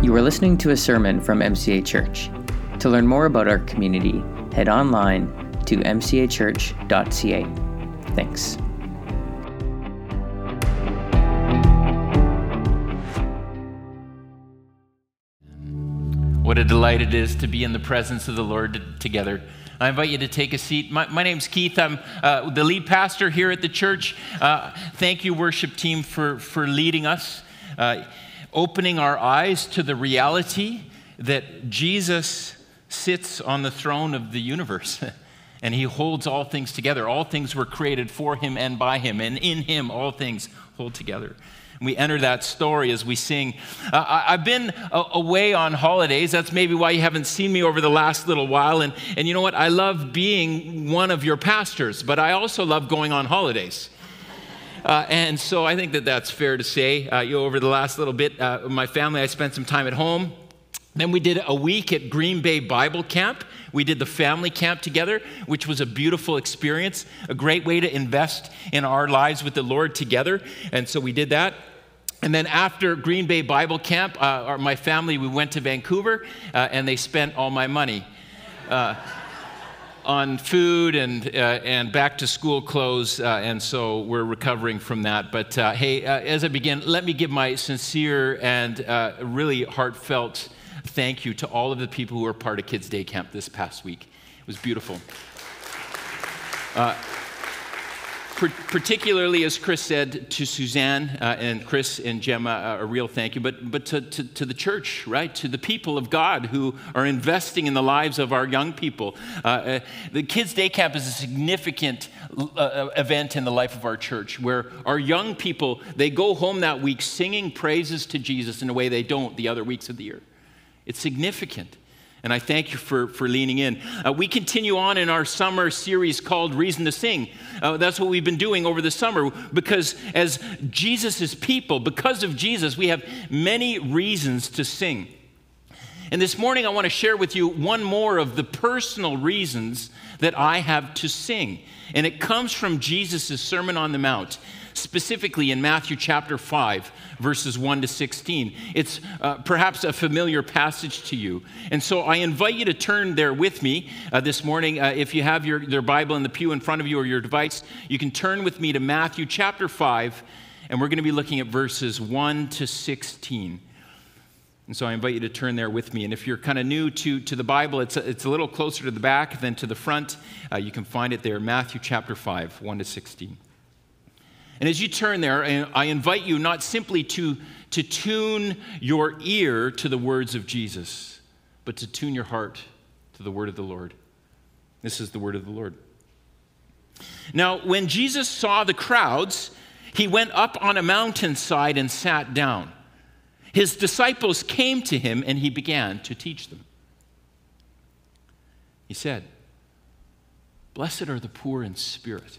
You are listening to a sermon from MCA Church. To learn more about our community, head online to mcachurch.ca. Thanks. What a delight it is to be in the presence of the Lord together. I invite you to take a seat. My, my name's Keith. I'm uh, the lead pastor here at the church. Uh, thank you, worship team, for, for leading us, uh, opening our eyes to the reality that Jesus sits on the throne of the universe. and he holds all things together. All things were created for him and by him, and in him all things hold together we enter that story as we sing. Uh, I've been away on holidays. That's maybe why you haven't seen me over the last little while. And, and you know what? I love being one of your pastors, but I also love going on holidays. Uh, and so I think that that's fair to say. Uh, you know, over the last little bit, uh, my family, I spent some time at home. Then we did a week at Green Bay Bible Camp. We did the family camp together, which was a beautiful experience, a great way to invest in our lives with the Lord together. And so we did that. And then after Green Bay Bible Camp, uh, my family, we went to Vancouver uh, and they spent all my money uh, on food and, uh, and back to school clothes. Uh, and so we're recovering from that. But uh, hey, as I begin, let me give my sincere and really heartfelt thank you to all of the people who were part of Kids Day Camp this past week. It was beautiful particularly, as Chris said, to Suzanne uh, and Chris and Gemma, uh, a real thank you, but, but to, to, to, the church, right? To the people of God who are investing in the lives of our young people. Uh, uh the Kids Day Camp is a significant uh, uh, event in the life of our church where our young people, they go home that week singing praises to Jesus in a way they don't the other weeks of the year. It's significant. And I thank you for, for leaning in. Uh, we continue on in our summer series called Reason to Sing. Uh, that's what we've been doing over the summer because, as Jesus' people, because of Jesus, we have many reasons to sing. And this morning, I want to share with you one more of the personal reasons that I have to sing. And it comes from Jesus' Sermon on the Mount specifically in Matthew chapter 5, verses 1 to 16. It's uh, perhaps a familiar passage to you. And so I invite you to turn there with me uh, this morning. Uh, if you have your, your Bible in the pew in front of you or your device, you can turn with me to Matthew chapter 5, and we're going to be looking at verses 1 to 16. And so I invite you to turn there with me. And if you're kind of new to, to the Bible, it's a, it's a little closer to the back than to the front. Uh, you can find it there, Matthew chapter 5, 1 to 16. And as you turn there, I invite you not simply to, to tune your ear to the words of Jesus, but to tune your heart to the word of the Lord. This is the word of the Lord. Now, when Jesus saw the crowds, he went up on a mountainside and sat down. His disciples came to him and he began to teach them. He said, Blessed are the poor in spirit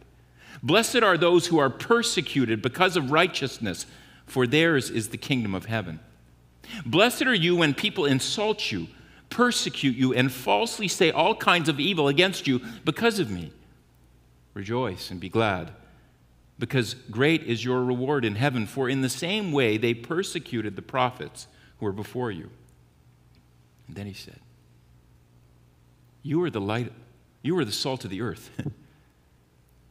Blessed are those who are persecuted because of righteousness, for theirs is the kingdom of heaven. Blessed are you when people insult you, persecute you, and falsely say all kinds of evil against you because of me. Rejoice and be glad, because great is your reward in heaven, for in the same way they persecuted the prophets who were before you. And then he said, You are the light, you are the salt of the earth.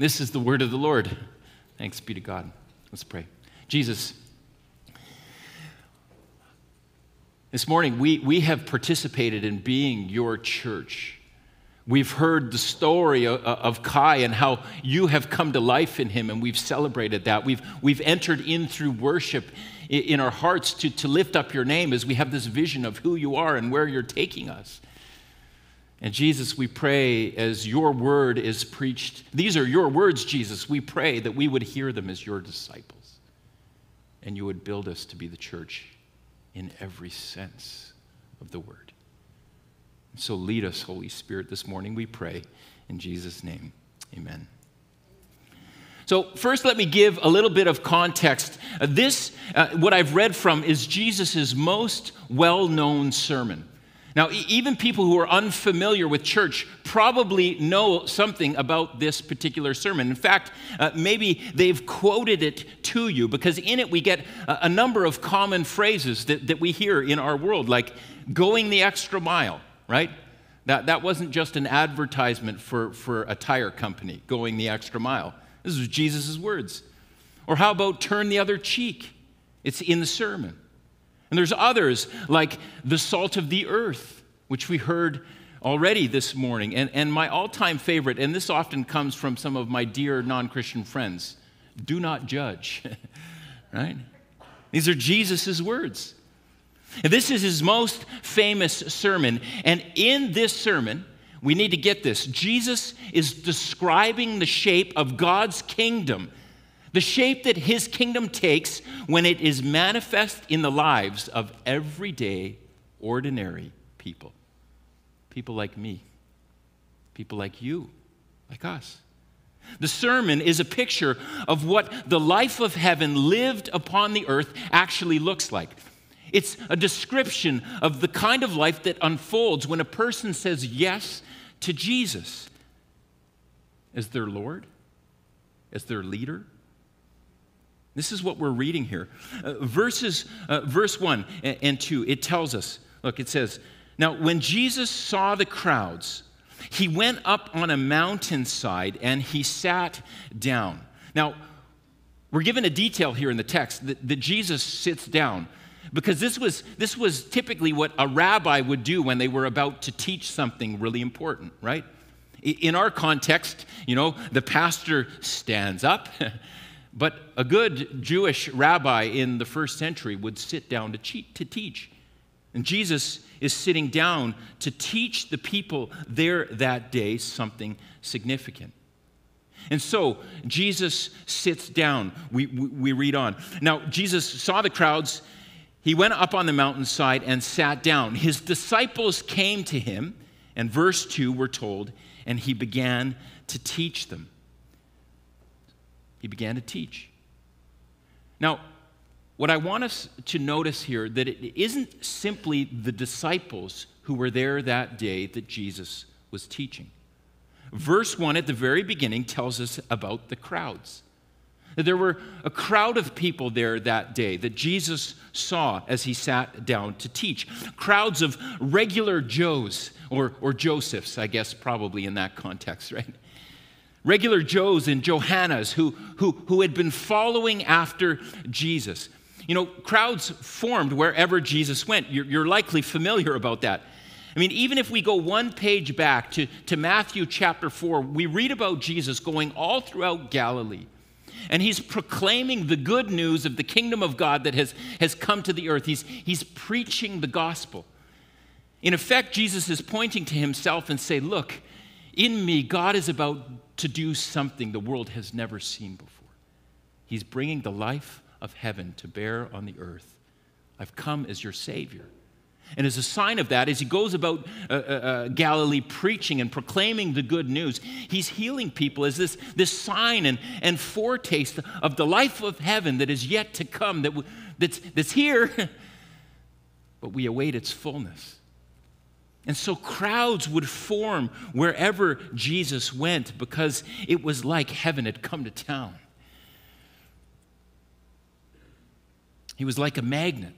This is the word of the Lord. Thanks be to God. Let's pray. Jesus, This morning, we, we have participated in being your church. We've heard the story of, Kai and how you have come to life in him, and we've celebrated that. We've, we've entered in through worship in our hearts to, to lift up your name as we have this vision of who you are and where you're taking us. And Jesus, we pray as your word is preached, these are your words, Jesus. We pray that we would hear them as your disciples and you would build us to be the church in every sense of the word. So lead us, Holy Spirit, this morning, we pray. In Jesus' name, amen. So, first, let me give a little bit of context. Uh, this, uh, what I've read from, is Jesus' most well known sermon. Now, even people who are unfamiliar with church probably know something about this particular sermon. In fact, uh, maybe they've quoted it to you because in it we get a, a number of common phrases that, that we hear in our world, like going the extra mile, right? That, that wasn't just an advertisement for, for a tire company, going the extra mile. This was Jesus' words. Or how about turn the other cheek? It's in the sermon. And there's others like the salt of the earth, which we heard already this morning. And, and my all time favorite, and this often comes from some of my dear non Christian friends do not judge, right? These are Jesus' words. And this is his most famous sermon. And in this sermon, we need to get this. Jesus is describing the shape of God's kingdom the shape that his kingdom takes when it is manifest in the lives of everyday, ordinary people. People like me, people like you, like us. The sermon is a picture of what the life of heaven lived upon the earth actually looks like. It's a description of the kind of life that unfolds when a person says yes to Jesus as their Lord, as their leader, this is what we're reading here. Uh, verses, uh, verse 1 and, and 2, it tells us look, it says, Now, when Jesus saw the crowds, he went up on a mountainside and he sat down. Now, we're given a detail here in the text that, that Jesus sits down because this was, this was typically what a rabbi would do when they were about to teach something really important, right? In our context, you know, the pastor stands up But a good Jewish rabbi in the first century would sit down to, to teach. And Jesus is sitting down to teach the people there that day something significant. And so Jesus sits down. We, we, we, read on. Now, Jesus saw the crowds. He went up on the mountainside and sat down. His disciples came to him, and verse 2, we're told, and he began to teach them he began to teach. Now, what I want us to notice here that it isn't simply the disciples who were there that day that Jesus was teaching. Verse 1 at the very beginning tells us about the crowds. There were a crowd of people there that day that Jesus saw as he sat down to teach. Crowds of regular Joes, or, or Josephs, I guess, probably in that context, right? Regular Joes and Johannas who, who, who had been following after Jesus. You know, crowds formed wherever Jesus went. You're, you're, likely familiar about that. I mean, even if we go one page back to, to Matthew chapter 4, we read about Jesus going all throughout Galilee. And he's proclaiming the good news of the kingdom of God that has, has come to the earth. He's, he's preaching the gospel. In effect, Jesus is pointing to himself and say, Look, in me, God is about to do something the world has never seen before. He's bringing the life of heaven to bear on the earth. I've come as your Savior. And as a sign of that, as he goes about uh, uh, uh, Galilee preaching and proclaiming the good news, he's healing people as this, this sign and, and foretaste of the life of heaven that is yet to come, that, that's, that's here, but we await its fullness. And so crowds would form wherever Jesus went because it was like heaven had come to town. He was like a magnet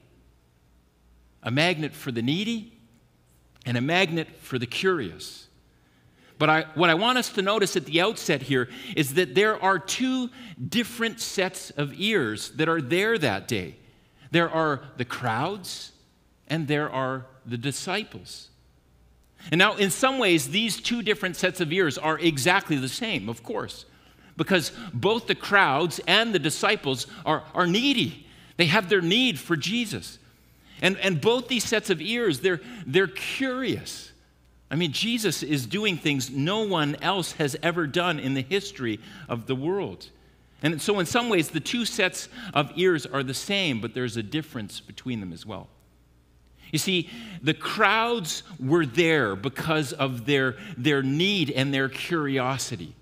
a magnet for the needy and a magnet for the curious. But I, what I want us to notice at the outset here is that there are two different sets of ears that are there that day. There are the crowds and there are the disciples. And now, in some ways, these two different sets of ears are exactly the same, of course, because both the crowds and the disciples are, are needy. They have their need for Jesus. And, and both these sets of ears, they're, they're curious. I mean, Jesus is doing things no one else has ever done in the history of the world. And so, in some ways, the two sets of ears are the same, but there's a difference between them as well. You see, the crowds were there because of their, their need and their curiosity.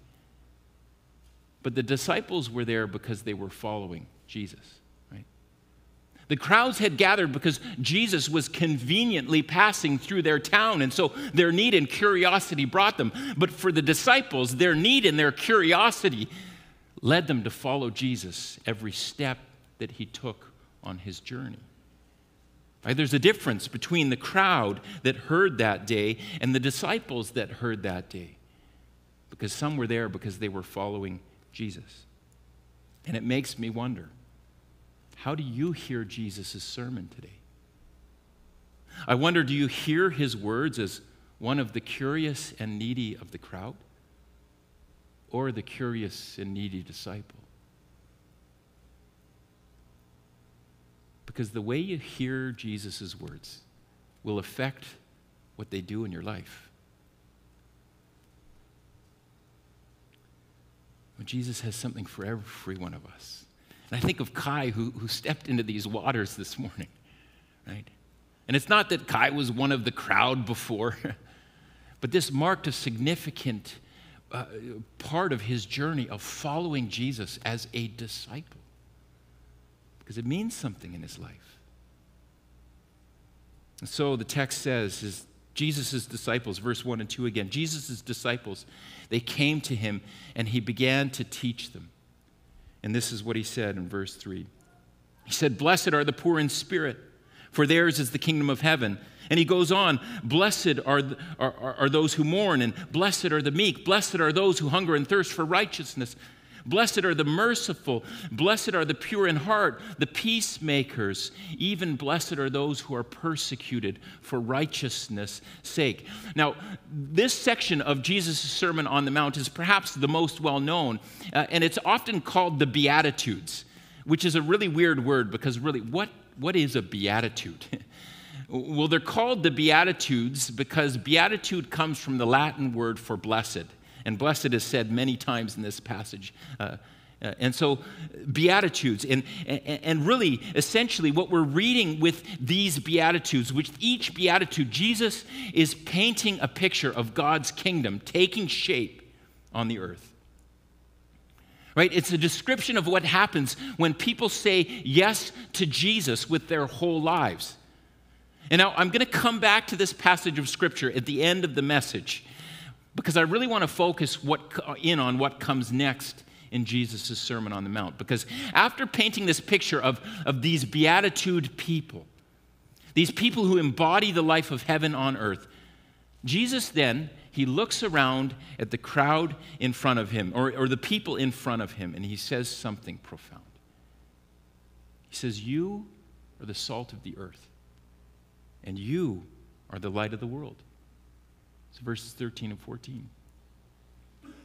But the disciples were there because they were following Jesus, right? The crowds had gathered because Jesus was conveniently passing through their town, and so their need and curiosity brought them. But for the disciples, their need and their curiosity led them to follow Jesus every step that he took on his journey. Right? There's a difference between the crowd that heard that day and the disciples that heard that day. Because some were there because they were following Jesus. And it makes me wonder how do you hear Jesus' sermon today? I wonder do you hear his words as one of the curious and needy of the crowd? Or the curious and needy disciple? Because the way you hear Jesus' words will affect what they do in your life. Jesus has something for every one of us. And I think of Kai, who, who stepped into these waters this morning, right? And it's not that Kai was one of the crowd before, but this marked a significant uh, part of his journey of following Jesus as a disciple because it means something in his life. And so the text says, is Jesus' disciples, verse 1 and 2 again, Jesus' disciples, they came to him and he began to teach them. And this is what he said in verse 3. He said, Blessed are the poor in spirit, for theirs is the kingdom of heaven. And he goes on, Blessed are, are, are those who mourn, and blessed are the meek, blessed are those who hunger and thirst for righteousness Blessed are the merciful. Blessed are the pure in heart, the peacemakers. Even blessed are those who are persecuted for righteousness' sake. Now, this section of Jesus' Sermon on the Mount is perhaps the most well known, uh, and it's often called the Beatitudes, which is a really weird word because, really, what, what is a beatitude? well, they're called the Beatitudes because beatitude comes from the Latin word for blessed. And blessed is said many times in this passage. Uh, uh, and so, Beatitudes, and, and, and really, essentially, what we're reading with these Beatitudes, which each Beatitude, Jesus is painting a picture of God's kingdom taking shape on the earth. Right? It's a description of what happens when people say yes to Jesus with their whole lives. And now I'm going to come back to this passage of Scripture at the end of the message because I really want to focus what, uh, in on what comes next in Jesus' Sermon on the Mount. Because after painting this picture of, of these beatitude people, these people who embody the life of heaven on earth, Jesus then, he looks around at the crowd in front of him, or, or the people in front of him, and he says something profound. He says, You are the salt of the earth, and you are the light of the world. Verses 13 and 14.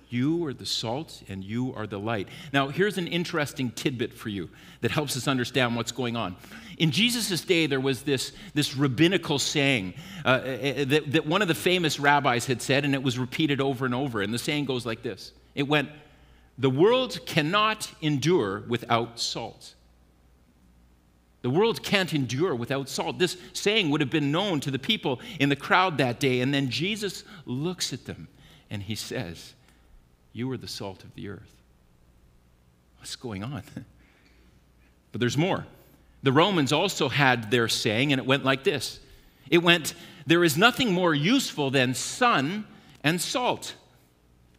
You are the salt and you are the light. Now, here's an interesting tidbit for you that helps us understand what's going on. In Jesus' day, there was this, this rabbinical saying uh, uh, uh, that, that one of the famous rabbis had said, and it was repeated over and over. And the saying goes like this It went, The world cannot endure without salt. The world can't endure without salt. This saying would have been known to the people in the crowd that day. And then Jesus looks at them and he says, You are the salt of the earth. What's going on? but there's more. The Romans also had their saying, and it went like this It went, There is nothing more useful than sun and salt.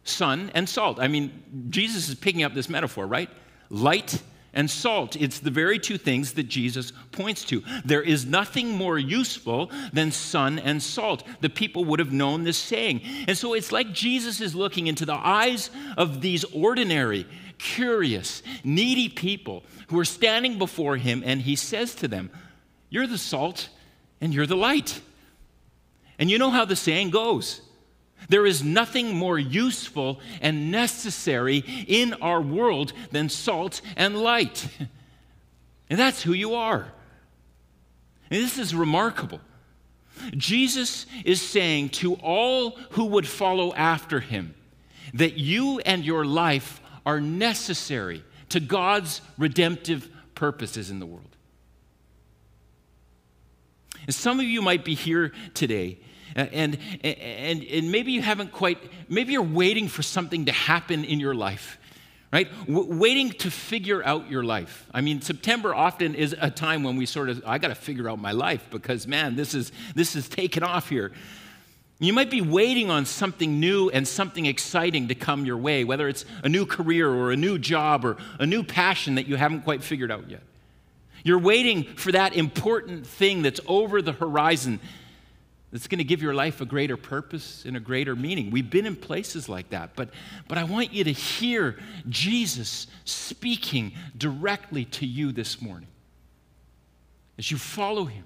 Sun and salt. I mean, Jesus is picking up this metaphor, right? Light and salt. It's the very two things that Jesus points to. There is nothing more useful than sun and salt. The people would have known this saying. And so it's like Jesus is looking into the eyes of these ordinary, curious, needy people who are standing before him, and he says to them, You're the salt and you're the light. And you know how the saying goes there is nothing more useful and necessary in our world than salt and light. And that's who you are. And this is remarkable. Jesus is saying to all who would follow after him that you and your life are necessary to God's redemptive purposes in the world. And some of you might be here today Uh, and, and, and maybe you haven't quite, maybe you're waiting for something to happen in your life, right? W- waiting to figure out your life. I mean, September often is a time when we sort of, I got to figure out my life because, man, this is, this is taking off here. You might be waiting on something new and something exciting to come your way, whether it's a new career or a new job or a new passion that you haven't quite figured out yet. You're waiting for that important thing that's over the horizon that's going to give your life a greater purpose and a greater meaning. We've been in places like that, but, but I want you to hear Jesus speaking directly to you this morning. As you follow him,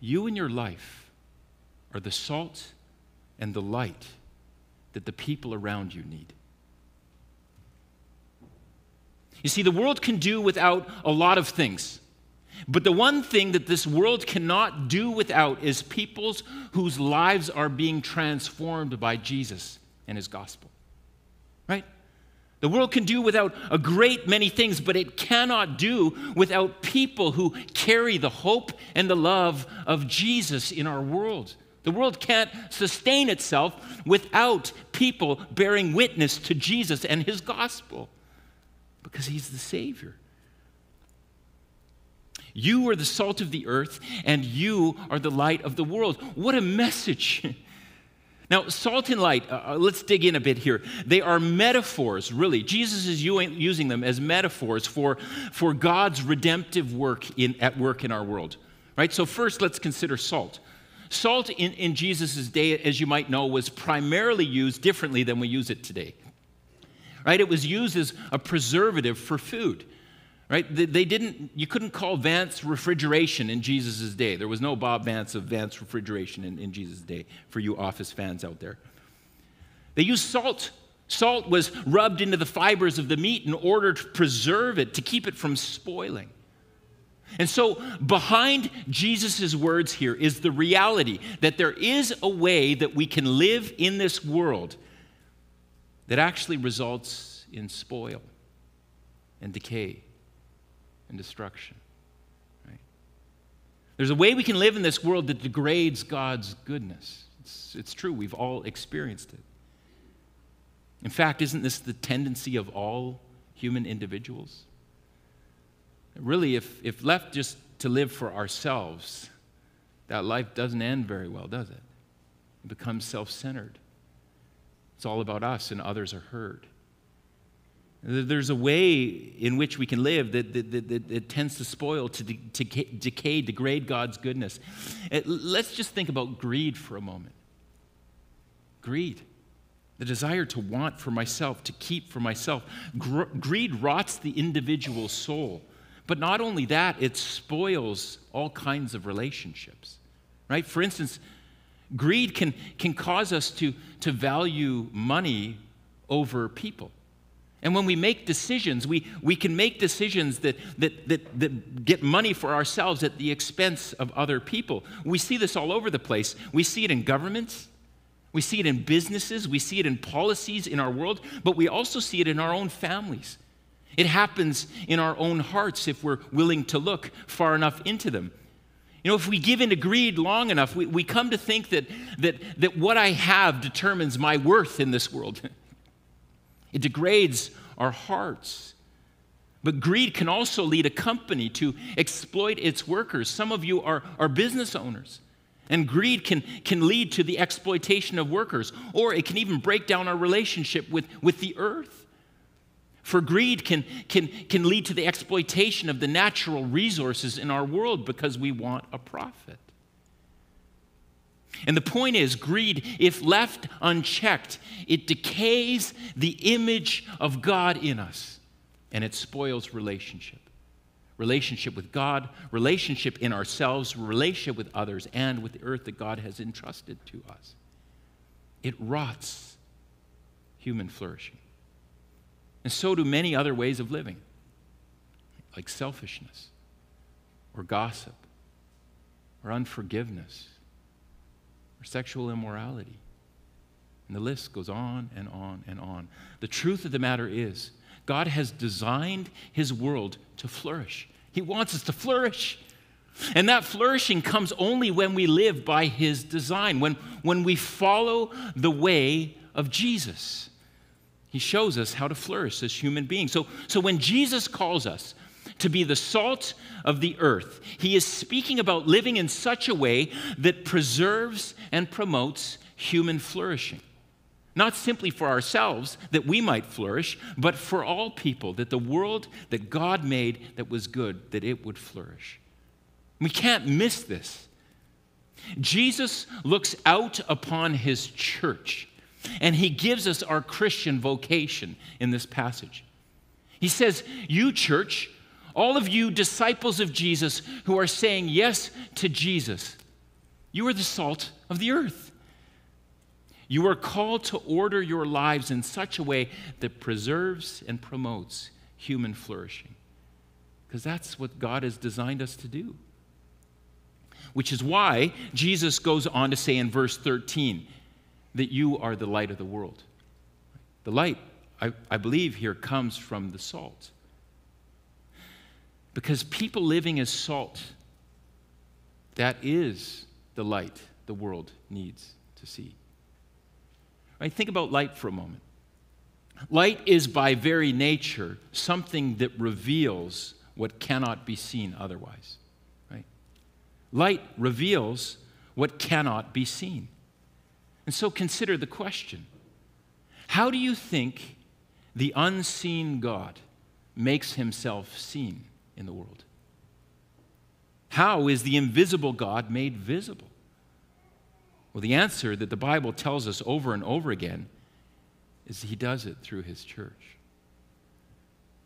you and your life are the salt and the light that the people around you need. You see, the world can do without a lot of things. But the one thing that this world cannot do without is peoples whose lives are being transformed by Jesus and his gospel. Right? The world can do without a great many things, but it cannot do without people who carry the hope and the love of Jesus in our world. The world can't sustain itself without people bearing witness to Jesus and his gospel because he's the Savior. You are the salt of the earth, and you are the light of the world. What a message! Now, salt and light, uh, uh, let's dig in a bit here. They are metaphors, really. Jesus is using them as metaphors for, for God's redemptive work in, at work in our world. Right? So, first, let's consider salt. Salt in, in Jesus' day, as you might know, was primarily used differently than we use it today. Right? It was used as a preservative for food right? They didn't you couldn't call vance refrigeration in jesus' day. There was no bob vance of vance refrigeration in, in jesus' day for you office fans out there. They used salt. Salt was rubbed into the fibers of the meat in order to preserve it to keep it from spoiling. And so behind jesus' words here is the reality that there is a way that we can live in this world that actually results in spoil and decay and destruction. Right? There's a way we can live in this world that degrades God's goodness. It's, it's true, we've all experienced it. In fact, isn't this the tendency of all human individuals? Really, if, if left just to live for ourselves, that life doesn't end very well, does it? It becomes self centered. It's all about us, and others are heard. There's a way in which we can live that, that, that, that tends to spoil, to, de- to decay, degrade God's goodness. It, let's just think about greed for a moment. Greed, the desire to want for myself, to keep for myself. Gr- greed rots the individual soul. But not only that, it spoils all kinds of relationships, right? For instance, greed can, can cause us to, to value money over people. And when we make decisions, we, we can make decisions that, that, that, that get money for ourselves at the expense of other people. We see this all over the place. We see it in governments, we see it in businesses, we see it in policies in our world, but we also see it in our own families. It happens in our own hearts if we're willing to look far enough into them. You know, if we give in to greed long enough, we, we come to think that, that, that what I have determines my worth in this world. It degrades our hearts. But greed can also lead a company to exploit its workers. Some of you are, are business owners. And greed can, can lead to the exploitation of workers, or it can even break down our relationship with, with the earth. For greed can, can, can lead to the exploitation of the natural resources in our world because we want a profit. And the point is, greed, if left unchecked, it decays the image of God in us and it spoils relationship. relationship with God, relationship in ourselves, relationship with others, and with the earth that God has entrusted to us. It rots human flourishing. And so do many other ways of living, like selfishness, or gossip, or unforgiveness, or sexual immorality. And the list goes on and on and on. The truth of the matter is, God has designed his world to flourish. He wants us to flourish. And that flourishing comes only when we live by his design, when, when we follow the way of Jesus. He shows us how to flourish as human beings. So, so when Jesus calls us to be the salt of the earth, he is speaking about living in such a way that preserves and promotes human flourishing not simply for ourselves that we might flourish, but for all people, that the world that God made that was good, that it would flourish. We can't miss this. Jesus looks out upon his church and he gives us our Christian vocation in this passage. He says, You, church, all of you disciples of Jesus who are saying yes to Jesus, you are the salt of the earth. You are called to order your lives in such a way that preserves and promotes human flourishing. Because that's what God has designed us to do. Which is why Jesus goes on to say in verse 13 that you are the light of the world. The light, I, I believe, here comes from the salt. Because people living as salt, that is the light the world needs to see. Right? Think about light for a moment. Light is by very nature something that reveals what cannot be seen otherwise. Right? Light reveals what cannot be seen. And so consider the question How do you think the unseen God makes himself seen in the world? How is the invisible God made visible? Well, the answer that the Bible tells us over and over again is he does it through his church.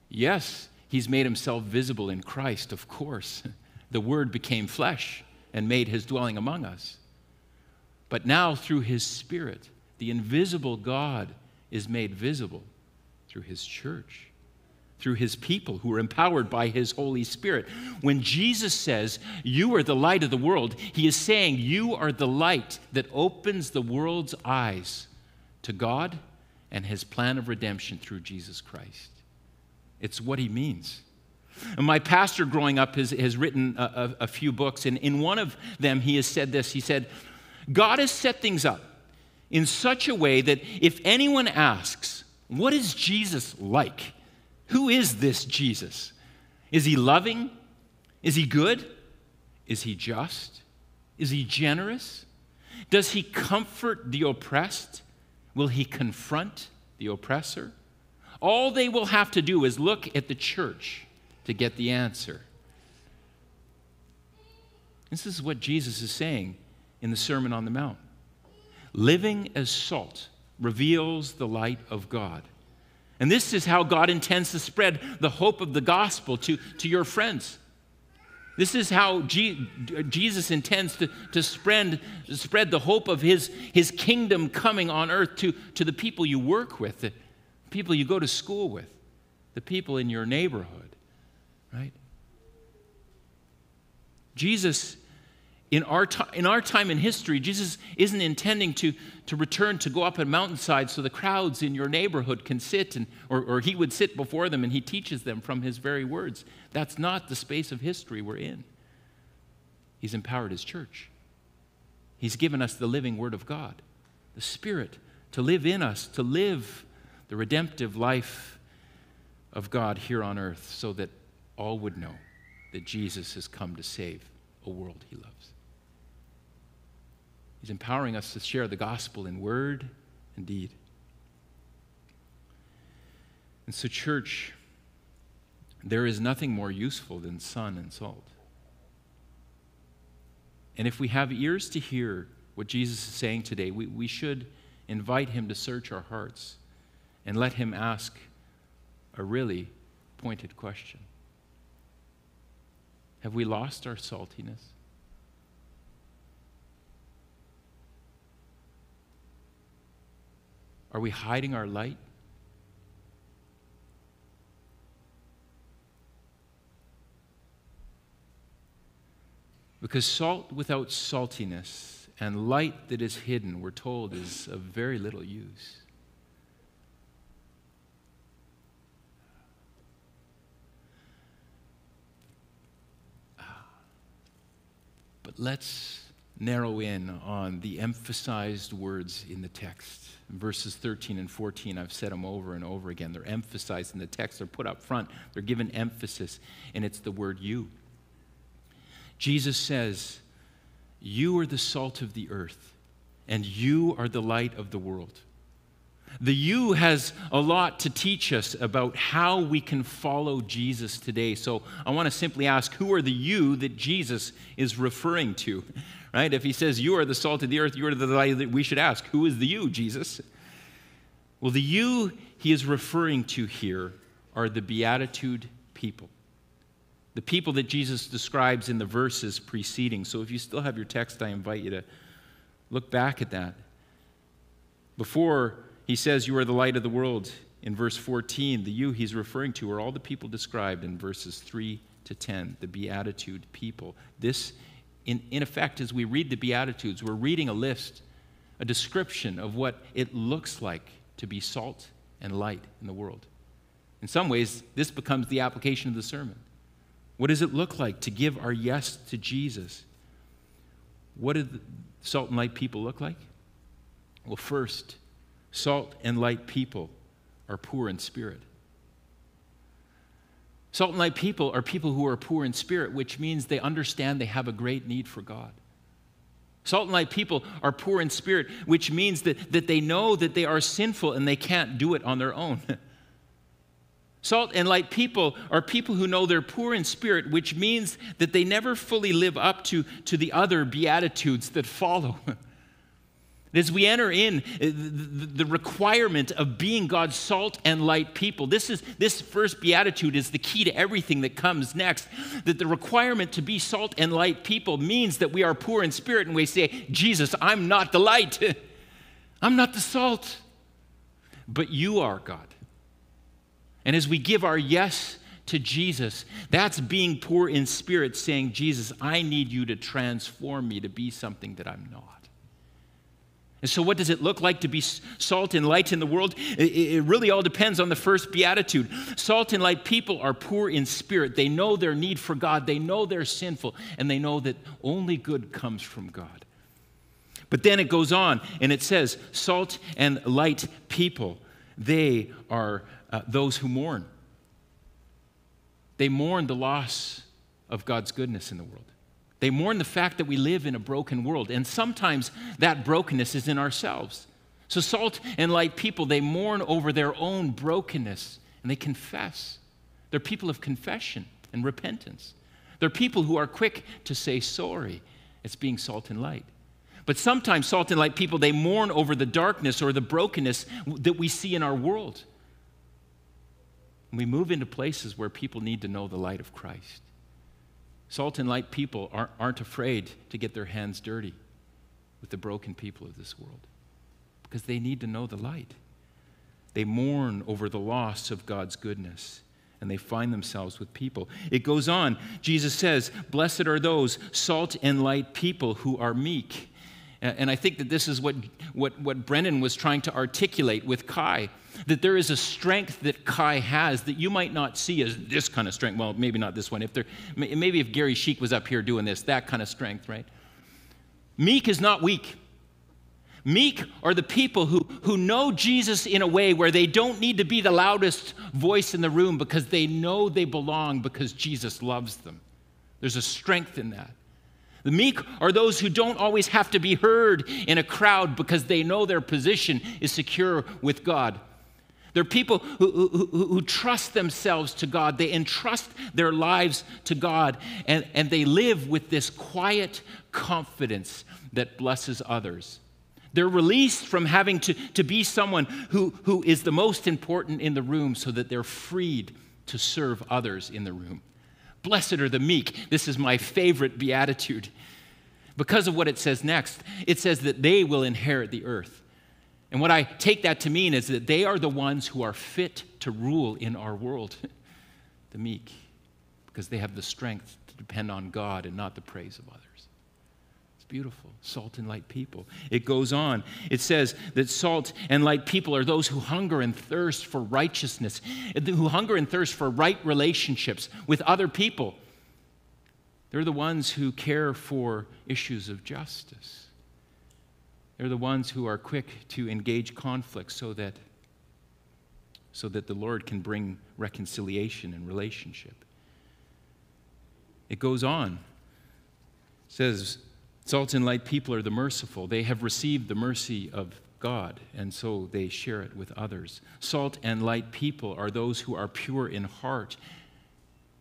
Yes, he's made himself visible in Christ, of course. The Word became flesh and made his dwelling among us. But now, through his Spirit, the invisible God is made visible through his church through his people who are empowered by his Holy Spirit. When Jesus says, You are the light of the world, he is saying, You are the light that opens the world's eyes to God and his plan of redemption through Jesus Christ. It's what he means. And my pastor growing up has, has written a, a, a few books, and in one of them, he has said this He said, God has set things up in such a way that if anyone asks, What is Jesus like? Who is this Jesus? Is he loving? Is he good? Is he just? Is he generous? Does he comfort the oppressed? Will he confront the oppressor? All they will have to do is look at the church to get the answer. This is what Jesus is saying in the Sermon on the Mount. Living as salt reveals the light of God. And this is how God intends to spread the hope of the gospel to, to your friends. This is how G- Jesus intends to, to spread, spread the hope of his, his kingdom coming on earth to, to the people you work with, the people you go to school with, the people in your neighborhood, right? Jesus in our, t- in our time in history, Jesus isn't intending to, to return to go up a mountainside so the crowds in your neighborhood can sit, and, or, or he would sit before them and he teaches them from his very words. That's not the space of history we're in. He's empowered his church, he's given us the living word of God, the Spirit to live in us, to live the redemptive life of God here on earth so that all would know that Jesus has come to save a world he loves. He's empowering us to share the gospel in word and deed. And so, church, there is nothing more useful than sun and salt. And if we have ears to hear what Jesus is saying today, we, we should invite him to search our hearts and let him ask a really pointed question Have we lost our saltiness? Are we hiding our light? Because salt without saltiness and light that is hidden, we're told, is of very little use. Ah. But let's narrow in on the emphasized words in the text. Verses 13 and 14, I've said them over and over again. They're emphasized in the text, they're put up front, they're given emphasis, and it's the word you. Jesus says, You are the salt of the earth, and you are the light of the world. The you has a lot to teach us about how we can follow Jesus today. So I want to simply ask who are the you that Jesus is referring to? Right? If he says you are the salt of the earth, you are the light, we should ask who is the you, Jesus? Well, the you he is referring to here are the beatitude people the people that Jesus describes in the verses preceding. So if you still have your text, I invite you to look back at that. Before he says, You are the light of the world, in verse 14, the you he's referring to are all the people described in verses 3 to 10, the Beatitude people. This, in, in effect, as we read the Beatitudes, we're reading a list, a description of what it looks like to be salt and light in the world. In some ways, this becomes the application of the sermon. What does it look like to give our yes to Jesus? What do salt and light people look like? Well, first, salt and light people are poor in spirit. Salt and light people are people who are poor in spirit, which means they understand they have a great need for God. Salt and light people are poor in spirit, which means that, that they know that they are sinful and they can't do it on their own. Salt and light people are people who know they're poor in spirit, which means that they never fully live up to, to the other beatitudes that follow. As we enter in uh, the requirement of being God's salt and light people, this, is, this first beatitude is the key to everything that comes next. That the requirement to be salt and light people means that we are poor in spirit and we say, Jesus, I'm not the light, I'm not the salt, but you are God. And as we give our yes to Jesus, that's being poor in spirit, saying, Jesus, I need you to transform me to be something that I'm not. And so, what does it look like to be salt and light in the world? It, really all depends on the first beatitude. Salt and light people are poor in spirit. They know their need for God, they know they're sinful, and they know that only good comes from God. But then it goes on and it says, salt and light people, they are uh, those who mourn. They mourn the loss of God's goodness in the world. They mourn the fact that we live in a broken world, and sometimes that brokenness is in ourselves. So, salt and light people, they mourn over their own brokenness and they confess. They're people of confession and repentance. They're people who are quick to say sorry. It's being salt and light. But sometimes, salt and light people, they mourn over the darkness or the brokenness that we see in our world. We move into places where people need to know the light of Christ. Salt and light people aren't, afraid to get their hands dirty with the broken people of this world because they need to know the light. They mourn over the loss of God's goodness and they find themselves with people. It goes on. Jesus says, Blessed are those salt and light people who are meek. And I think that this is what, what, what Brennan was trying to articulate with Kai that there is a strength that Kai has that you might not see as this kind of strength. Well, maybe not this one. If there, maybe if Gary Sheik was up here doing this, that kind of strength, right? Meek is not weak. Meek are the people who, who know Jesus in a way where they don't need to be the loudest voice in the room because they know they belong because Jesus loves them. There's a strength in that. The meek are those who don't always have to be heard in a crowd because they know their position is secure with God. They're people who, who, who, trust themselves to God. They entrust their lives to God, and, and they live with this quiet confidence that blesses others. They're released from having to, to be someone who, who is the most important in the room so that they're freed to serve others in the room Blessed are the meek. This is my favorite beatitude. Because of what it says next, it says that they will inherit the earth. And what I take that to mean is that they are the ones who are fit to rule in our world, the meek, because they have the strength to depend on God and not the praise of others. Beautiful. Salt and light people. It goes on. It says that salt and light people are those who hunger and thirst for righteousness, who hunger and thirst for right relationships with other people. They're the ones who care for issues of justice. They're the ones who are quick to engage conflict so that, so that the Lord can bring reconciliation and relationship. It goes on. It says, Salt and light people are the merciful. They have received the mercy of God, and so they share it with others. Salt and light people are those who are pure in heart.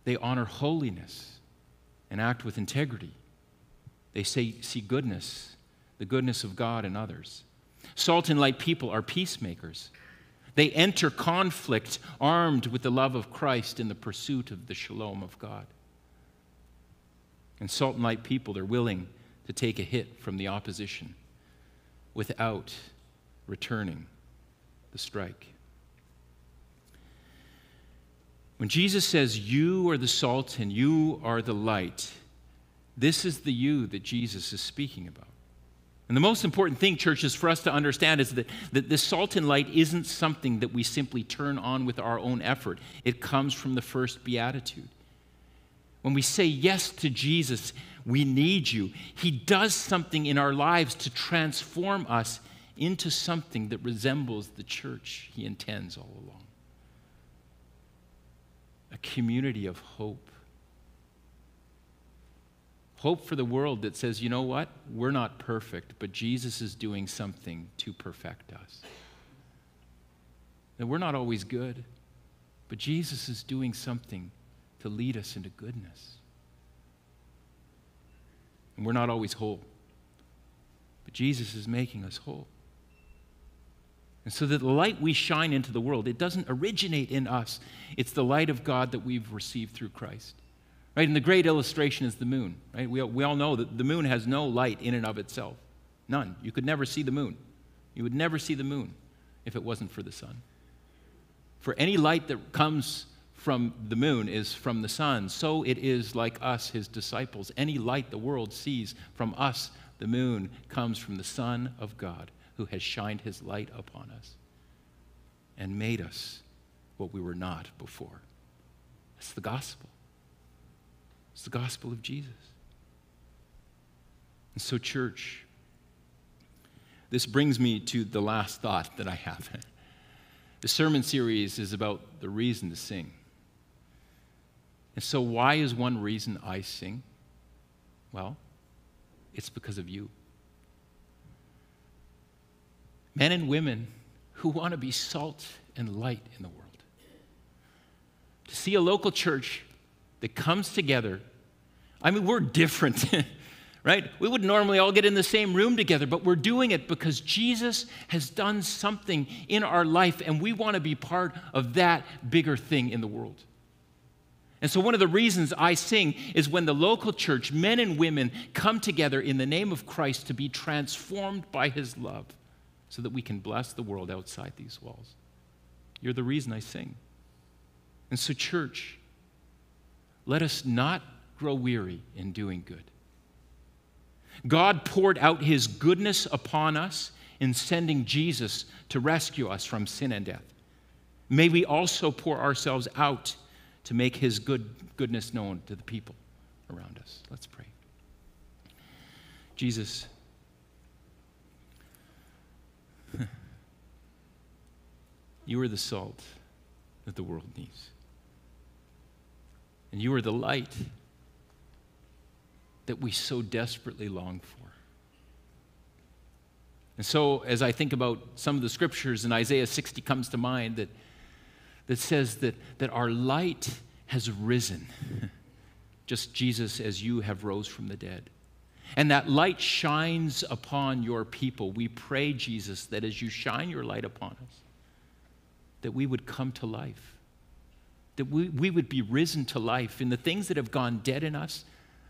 They honor holiness and act with integrity. They say, see goodness, the goodness of God in others. Salt and light people are peacemakers. They enter conflict armed with the love of Christ in the pursuit of the shalom of God. And salt and light people, they're willing to take a hit from the opposition without returning the strike. When Jesus says, You are the salt and you are the light, this is the you that Jesus is speaking about. And the most important thing, church, is for us to understand is that, that this salt and light isn't something that we simply turn on with our own effort. It comes from the first beatitude. When we say yes to Jesus, we need you. He does something in our lives to transform us into something that resembles the church he intends all along a community of hope. Hope for the world that says, you know what? We're not perfect, but Jesus is doing something to perfect us. That we're not always good, but Jesus is doing something to lead us into goodness. And we're not always whole, but Jesus is making us whole. And so that the light we shine into the world, it doesn't originate in us. It's the light of God that we've received through Christ. Right? And the great illustration is the moon. Right? We, we all know that the moon has no light in and of itself. None. You could never see the moon. You would never see the moon if it wasn't for the sun. For any light that comes from the moon is from the sun, so it is like us, his disciples. Any light the world sees from us, the moon, comes from the Son of God who has shined his light upon us and made us what we were not before. It's the gospel. It's the gospel of Jesus. And so, church, this brings me to the last thought that I have. the sermon series is about the reason to sing. And so, why is one reason I sing? Well, it's because of you men and women who want to be salt and light in the world. To see a local church that comes together. I mean, we're different, right? We would normally all get in the same room together, but we're doing it because Jesus has done something in our life, and we want to be part of that bigger thing in the world. And so, one of the reasons I sing is when the local church, men and women, come together in the name of Christ to be transformed by his love so that we can bless the world outside these walls. You're the reason I sing. And so, church, let us not grow weary in doing good. God poured out his goodness upon us in sending Jesus to rescue us from sin and death. May we also pour ourselves out to make his good, goodness known to the people around us. Let's pray. Jesus, You are the salt that the world needs. And you are the light that we so desperately long for. And so, as I think about some of the scriptures, in Isaiah 60 comes to mind that, that says that, that our light has risen, just Jesus as you have rose from the dead. And that light shines upon your people. We pray, Jesus, that as you shine your light upon us, that we would come to life, that we, we would be risen to life in the things that have gone dead in us,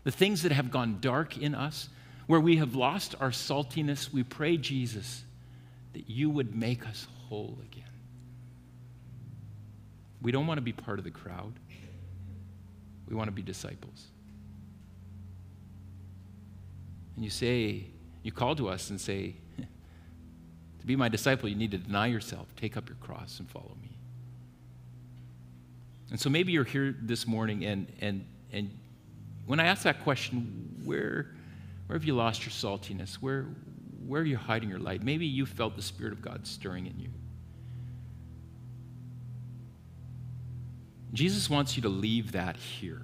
the things that have gone dark in us, where we have lost our saltiness. We pray, Jesus, that you would make us whole again. We don't want to be part of the crowd, we want to be disciples. And you say, you call to us and say, to be my disciple, you need to deny yourself, take up your cross, and follow me. And so maybe you're here this morning, and, and, and when I ask that question, where, where have you lost your saltiness? Where, where are you hiding your light? Maybe you felt the Spirit of God stirring in you. Jesus wants you to leave that here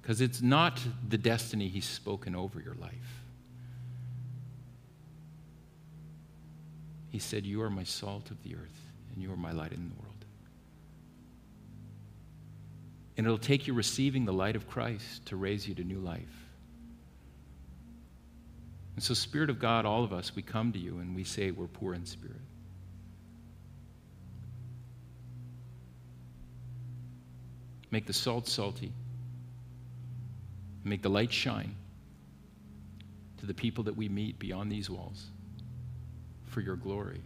because it's not the destiny He's spoken over your life. He said, You are my salt of the earth, and you are my light in the world. And it'll take you receiving the light of Christ to raise you to new life. And so, Spirit of God, all of us, we come to you and we say we're poor in spirit. Make the salt salty. Make the light shine to the people that we meet beyond these walls for your glory.